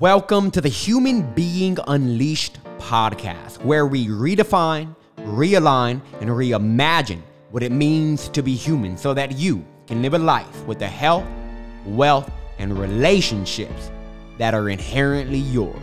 Welcome to the Human Being Unleashed podcast, where we redefine, realign, and reimagine what it means to be human so that you can live a life with the health, wealth, and relationships that are inherently yours.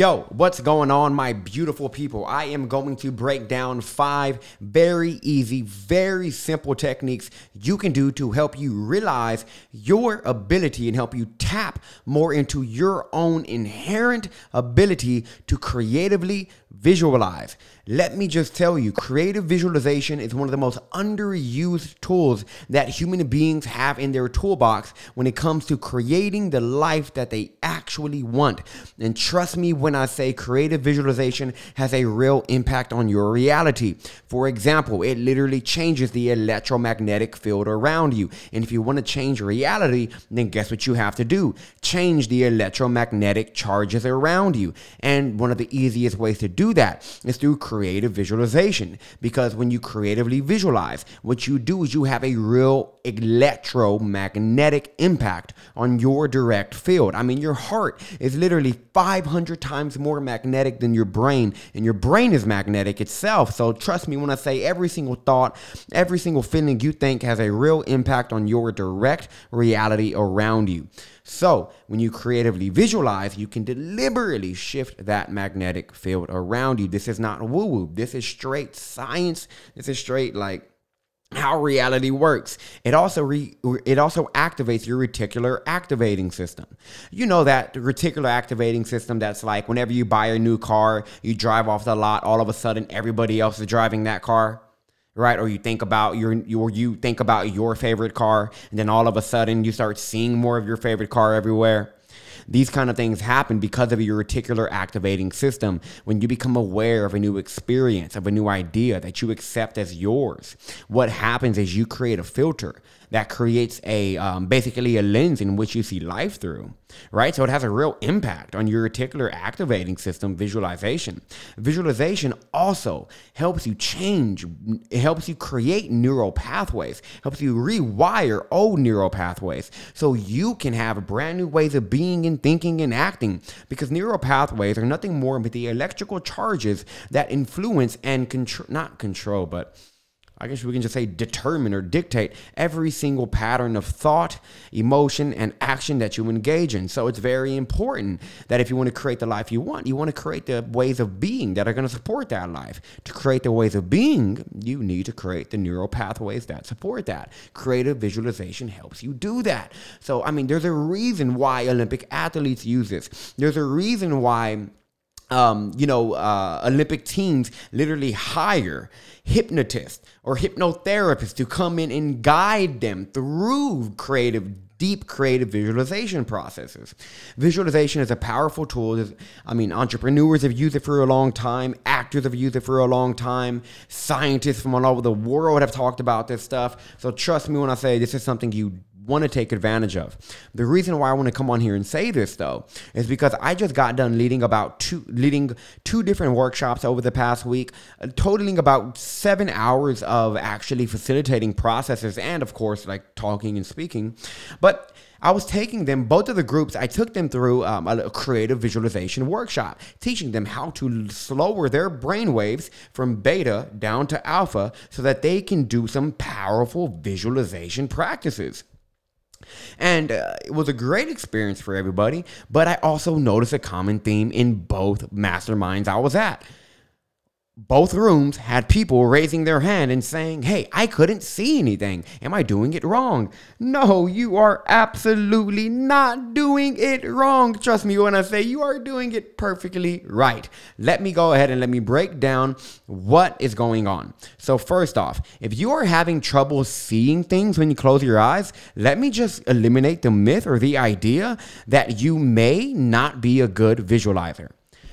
Yo, what's going on, my beautiful people? I am going to break down five very easy, very simple techniques you can do to help you realize your ability and help you tap more into your own inherent ability to creatively visualize. Let me just tell you, creative visualization is one of the most underused tools that human beings have in their toolbox when it comes to creating the life that they actually want. And trust me when I say creative visualization has a real impact on your reality. For example, it literally changes the electromagnetic field around you. And if you want to change reality, then guess what you have to do? Change the electromagnetic charges around you. And one of the easiest ways to do that is through creative visualization. Because when you creatively visualize, what you do is you have a real electromagnetic impact on your direct field. I mean, your heart is literally 500 times more magnetic than your brain, and your brain is magnetic itself. So trust me when I say every single thought, every single feeling you think has a real impact on your direct reality around you. So, when you creatively visualize, you can deliberately shift that magnetic field around you. This is not woo woo. This is straight science. This is straight like how reality works. It also re, it also activates your reticular activating system. You know that reticular activating system that's like whenever you buy a new car, you drive off the lot, all of a sudden everybody else is driving that car right? Or you think about your, or you think about your favorite car, and then all of a sudden you start seeing more of your favorite car everywhere. These kind of things happen because of your reticular activating system. When you become aware of a new experience, of a new idea that you accept as yours, what happens is you create a filter that creates a um, basically a lens in which you see life through, right? So it has a real impact on your reticular activating system visualization. Visualization also helps you change, it helps you create neural pathways, helps you rewire old neural pathways so you can have brand new ways of being and thinking and acting because neural pathways are nothing more but the electrical charges that influence and control, not control, but I guess we can just say determine or dictate every single pattern of thought, emotion, and action that you engage in. So it's very important that if you want to create the life you want, you want to create the ways of being that are going to support that life. To create the ways of being, you need to create the neural pathways that support that. Creative visualization helps you do that. So, I mean, there's a reason why Olympic athletes use this. There's a reason why um, you know, uh, Olympic teams literally hire hypnotists or hypnotherapists to come in and guide them through creative, deep creative visualization processes. Visualization is a powerful tool. I mean, entrepreneurs have used it for a long time, actors have used it for a long time, scientists from all over the world have talked about this stuff. So trust me when I say this is something you want to take advantage of. The reason why I want to come on here and say this though is because I just got done leading about two leading two different workshops over the past week, uh, totaling about 7 hours of actually facilitating processes and of course like talking and speaking. But I was taking them, both of the groups, I took them through um, a creative visualization workshop, teaching them how to slower their brain waves from beta down to alpha so that they can do some powerful visualization practices. And uh, it was a great experience for everybody, but I also noticed a common theme in both masterminds I was at both rooms had people raising their hand and saying, Hey, I couldn't see anything. Am I doing it wrong? No, you are absolutely not doing it wrong. Trust me when I say you are doing it perfectly right. Let me go ahead and let me break down what is going on. So, first off, if you are having trouble seeing things when you close your eyes, let me just eliminate the myth or the idea that you may not be a good visualizer.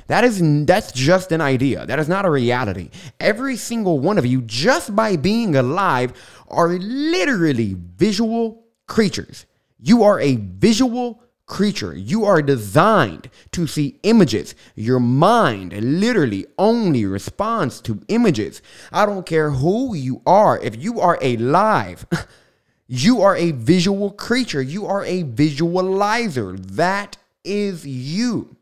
That is that's just an idea. That is not a reality. Every single one of you just by being alive are literally visual creatures. You are a visual creature. You are designed to see images. Your mind literally only responds to images. I don't care who you are. If you are alive, you are a visual creature. You are a visualizer. That is you.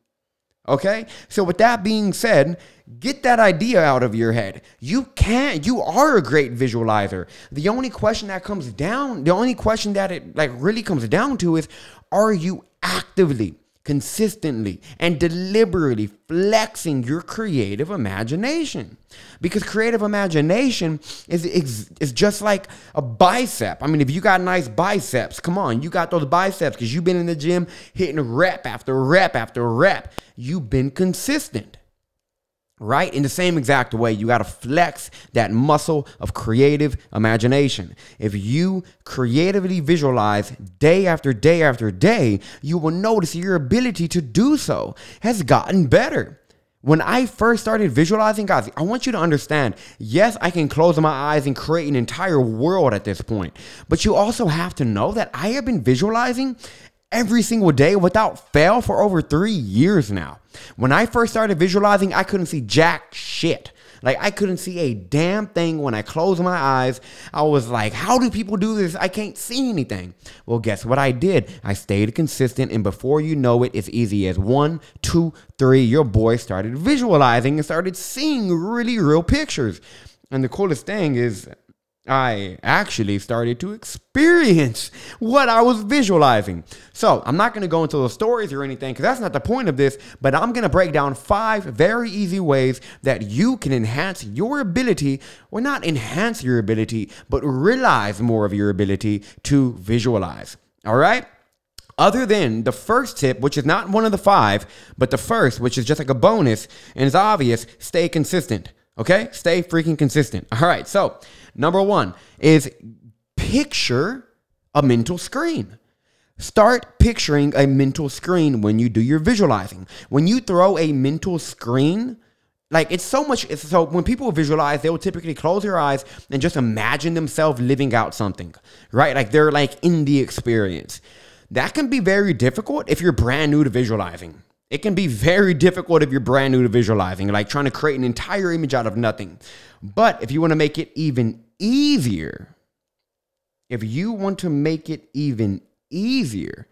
Okay? So, with that being said, get that idea out of your head. You can't. you are a great visualizer. The only question that comes down, the only question that it like really comes down to is are you actively, consistently, and deliberately flexing your creative imagination. Because creative imagination is, is, is just like a bicep. I mean, if you got nice biceps, come on, you got those biceps because you've been in the gym hitting rep after rep after rep. You've been consistent right? In the same exact way, you got to flex that muscle of creative imagination. If you creatively visualize day after day after day, you will notice your ability to do so has gotten better. When I first started visualizing, guys, I want you to understand yes, I can close my eyes and create an entire world at this point. But you also have to know that I have been visualizing every single day without fail for over three years now. When I first started visualizing, I couldn't see jack shit. Like I couldn't see a damn thing when I closed my eyes. I was like, how do people do this? I can't see anything. Well, guess what I did? I stayed consistent, and before you know it, it's easy as one, two, three. Your boy started visualizing and started seeing really real pictures. And the coolest thing is I actually started to experience what I was visualizing. So, I'm not going to go into the stories or anything because that's not the point of this, but I'm going to break down five very easy ways that you can enhance your ability, or not enhance your ability, but realize more of your ability to visualize. All right? Other than the first tip, which is not one of the five, but the first, which is just like a bonus and it's obvious, stay consistent. Okay? Stay freaking consistent. All right. So, number one is picture a mental screen. Start picturing a mental screen when you do your visualizing. When you throw a mental screen, like it's so much. It's so when people visualize, they will typically close their eyes and just imagine themselves living out something, right? Like they're like in the experience. That can be very difficult if you're brand new to visualizing. It can be very difficult if you're brand new to visualizing, like trying to create an entire image out of nothing. But if you want to make it even easier, if you want to make it even easier,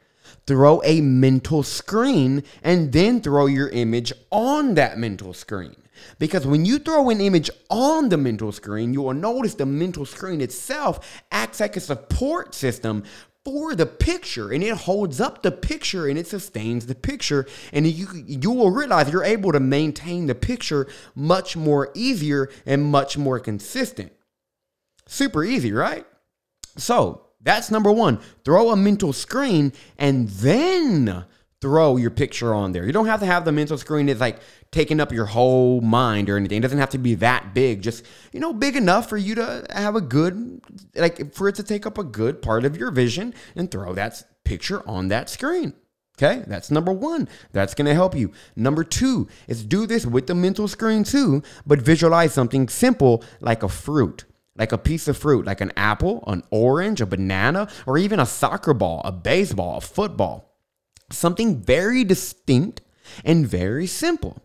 throw a mental screen and then throw your image on that mental screen. Because when you throw an image on the mental screen, you will notice the mental screen itself acts like a support system for the picture and it holds up the picture and it sustains the picture and you you will realize you're able to maintain the picture much more easier and much more consistent. Super easy right? So that's number 1 throw a mental screen and then throw your picture on there you don't have to have the mental screen it's like taking up your whole mind or anything. It doesn't have to be that big. Just, you know, big enough for you to have a good, like, for it to take up a good part of your vision and throw that picture on that screen. Okay, that's number one. That's gonna help you. Number two is do this with the mental screen too, but visualize something simple like a fruit, like a piece of fruit, like an apple, an orange, a banana, or even a soccer ball, a baseball, a football. Something very distinct and very simple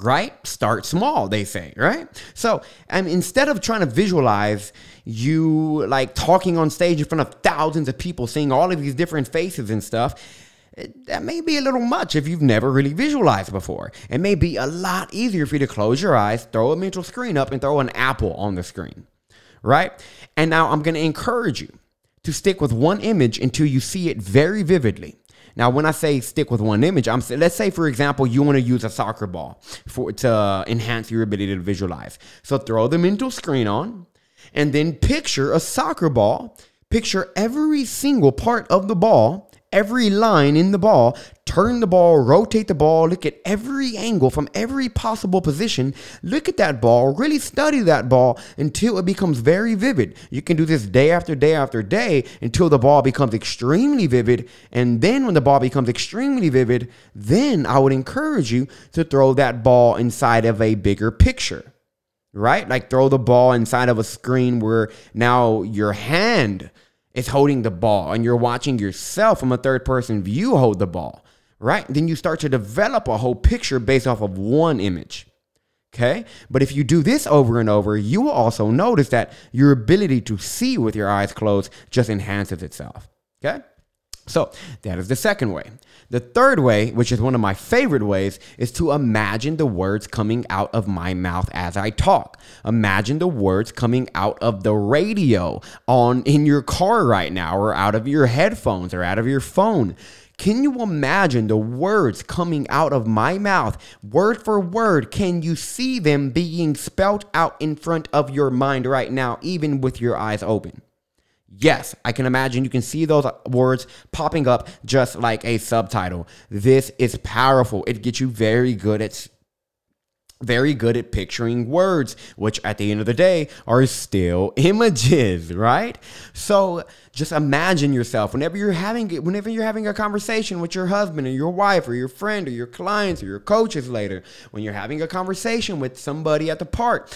right? Start small, they say, right? So, and instead of trying to visualize you like talking on stage in front of thousands of people, seeing all of these different faces and stuff, that may be a little much if you've never really visualized before. It may be a lot easier for you to close your eyes, throw a mental screen up, and throw an apple on the screen, right? And now I'm to encourage you to stick with one image until you see it very vividly. Now, when I say stick with one image, I'm let's say for example you want to use a soccer ball for to enhance your ability to visualize. So throw the mental screen on, and then picture a soccer ball. Picture every single part of the ball every line in the ball, turn the ball, rotate the ball, look at every angle from every possible position, look at that ball, really study that ball until it becomes very vivid. You can do this day after day after day until the ball becomes extremely vivid. And then when the ball becomes extremely vivid, then I would encourage you to throw that ball inside of a bigger picture. Right? Like throw the ball inside of a screen where now your hand is holding the ball and you're watching yourself from a third person view hold the ball, right? Then you start to develop a whole picture based off of one image. Okay. But if you do this over and over, you will also notice that your ability to see with your eyes closed just enhances itself. Okay. So that is the second way. The third way, which is one of my favorite ways, is to imagine the words coming out of my mouth as I talk. Imagine the words coming out of the radio on in your car right now or out of your headphones or out of your phone. Can you imagine the words coming out of my mouth, word for word? Can you see them being spelt out in front of your mind right now, even with your eyes open? Yes, I can imagine you can see those words popping up just like a subtitle. This is powerful. It gets you very good at very good at picturing words, which at the end of the day are still images, right? So just imagine yourself whenever you're having whenever you're having a conversation with your husband or your wife or your friend or your clients or your coaches later, when you're having a conversation with somebody at the park,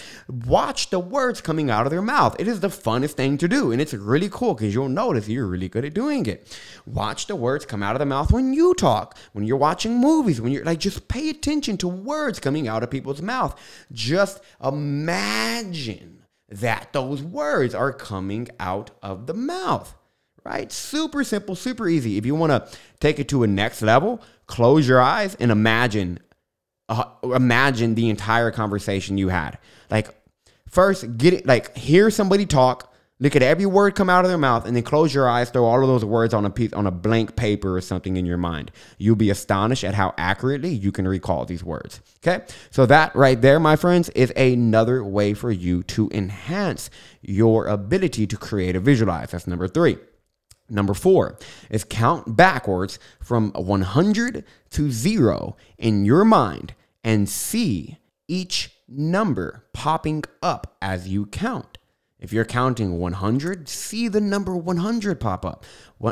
watch the words coming out of their mouth. It is the funnest thing to do, and it's really cool because you'll notice you're really good at doing it. Watch the words come out of the mouth when you talk, when you're watching movies, when you're like just pay attention to words coming out of people's mouth. Just imagine that those words are coming out of the mouth, right? Super simple, super easy. If you want to take it to a next level, close your eyes and imagine uh, imagine the entire conversation you had. Like first get it like hear somebody talk Look at every word come out of their mouth and then close your eyes, throw all of those words on a piece on a blank paper or something in your mind. You'll be astonished at how accurately you can recall these words. Okay? So that right there, my friends, is another way for you to enhance your ability to create a visualize. That's number 3. Number 4 is count backwards from 100 to 0 in your mind and see each number popping up as you count. If you're counting 100, see the number 100 pop up.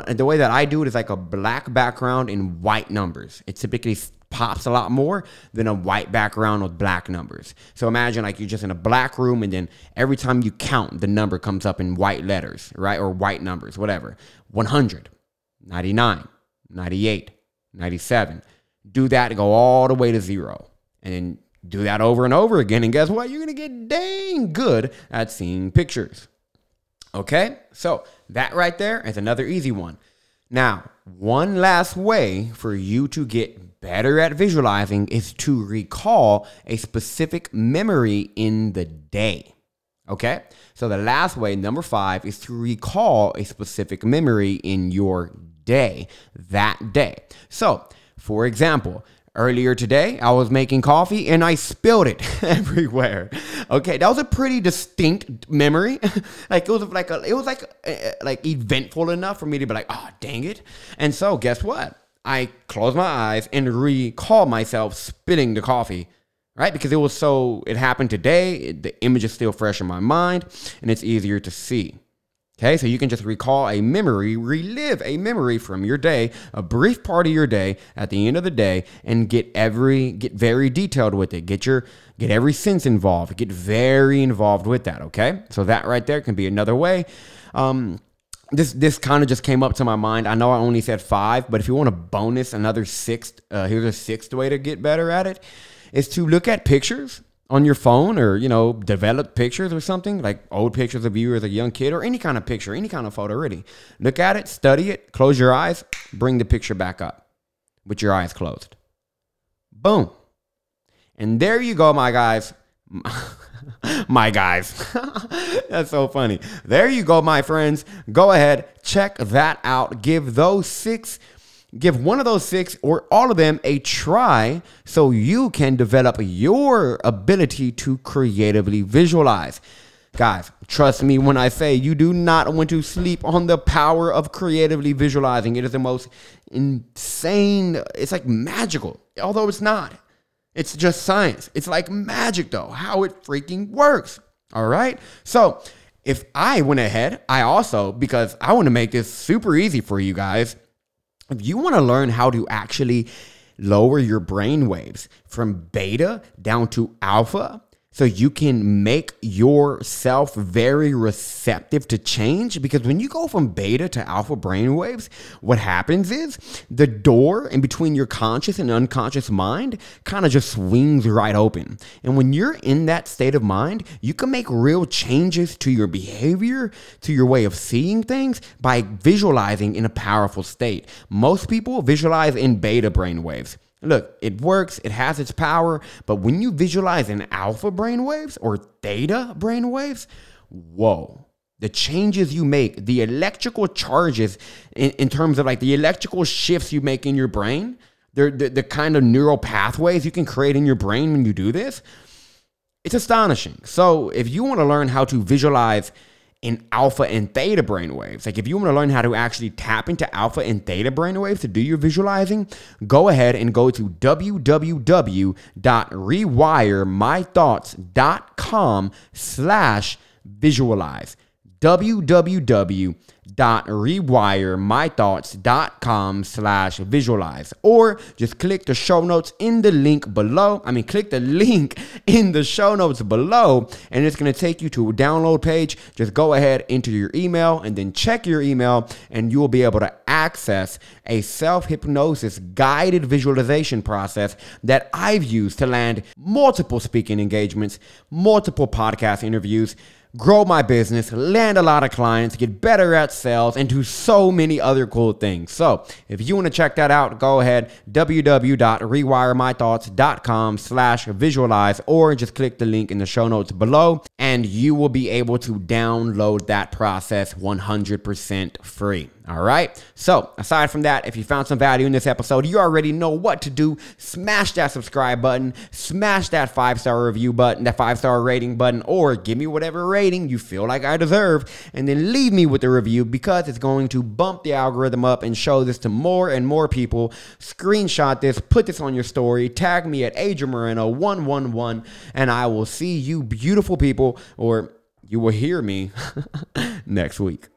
The way that I do it is like a black background in white numbers. It typically pops a lot more than a white background with black numbers. So imagine like you're just in a black room and then every time you count, the number comes up in white letters, right? Or white numbers, whatever. 100, 99, 98, 97. Do that, to go all the way to zero. And then do that over and over again, and guess what? You're gonna get dang good at seeing pictures. Okay, so that right there is another easy one. Now, one last way for you to get better at visualizing is to recall a specific memory in the day. Okay, so the last way, number five, is to recall a specific memory in your day that day. So, for example, Earlier today, I was making coffee and I spilled it everywhere. Okay, that was a pretty distinct memory. like it was like a, it was like uh, like eventful enough for me to be like, oh dang it. And so guess what? I closed my eyes and recall myself spilling the coffee, right? Because it was so it happened today. The image is still fresh in my mind, and it's easier to see. Okay, so you can just recall a memory, relive a memory from your day, a brief part of your day at the end of the day, and get every get very detailed with it. Get your get every sense involved. Get very involved with that. Okay, so that right there can be another way. Um, this this kind of just came up to my mind. I know I only said five, but if you want a bonus, another sixth, uh, here's a sixth way to get better at it, is to look at pictures on your phone or you know develop pictures or something like old pictures of you as a young kid or any kind of picture any kind of photo really. Look at it study it close your eyes bring the picture back up with your eyes closed. Boom. And there you go my guys. My guys. That's so funny. There you go my friends. Go ahead check that out. Give those six Give one of those six or all of them a try so you can develop your ability to creatively visualize. Guys, trust me when I say you do not want to sleep on the power of creatively visualizing. It is the most insane, it's like magical, although it's not. It's just science. It's like magic, though, how it freaking works. All right. So, if I went ahead, I also, because I want to make this super easy for you guys, if you want to learn how to actually lower your brain waves from beta down to alpha, so you can make yourself very receptive to change because when you go from beta to alpha brainwaves what happens is the door in between your conscious and unconscious mind kind of just swings right open. And when you're in that state of mind you can make real changes to your behavior to your way of seeing things by visualizing in a powerful state. Most people visualize in beta brainwaves Look, it works, it has its power, but when you visualize in alpha brainwaves or theta brainwaves, whoa. The changes you make, the electrical charges in, in terms of like the electrical shifts you make in your brain, the, the, the kind of neural pathways you can create in your brain when you do this, it's astonishing. So, if you want to learn how to visualize in alpha and theta brainwaves. Like if you want to learn how to actually tap into alpha and theta brainwaves to do your visualizing, go ahead and go to www.rewiremythoughts.com slash visualize. Www www.rewiremythoughts.com slash visualize. Or just click the show notes in the link below. I mean click the link in the show notes below. And it's going to take you to a download page. Just go ahead enter your email and then check your email and you will be able to access a self-hypnosis guided visualization process that i've used to land multiple speaking engagements multiple podcast interviews grow my business, land a lot of clients, get better at sales, and do so many other cool things. So if you want to check that out, go ahead, www.rewiremythoughts.com slash visualize, or just click the link in the show notes below, and you will be able to download that process 100% free. All right. So, aside from that, if you found some value in this episode, you already know what to do. Smash that subscribe button, smash that five star review button, that five star rating button, or give me whatever rating you feel like I deserve, and then leave me with a review because it's going to bump the algorithm up and show this to more and more people. Screenshot this, put this on your story, tag me at Adrian Moreno 111, and I will see you beautiful people, or you will hear me next week.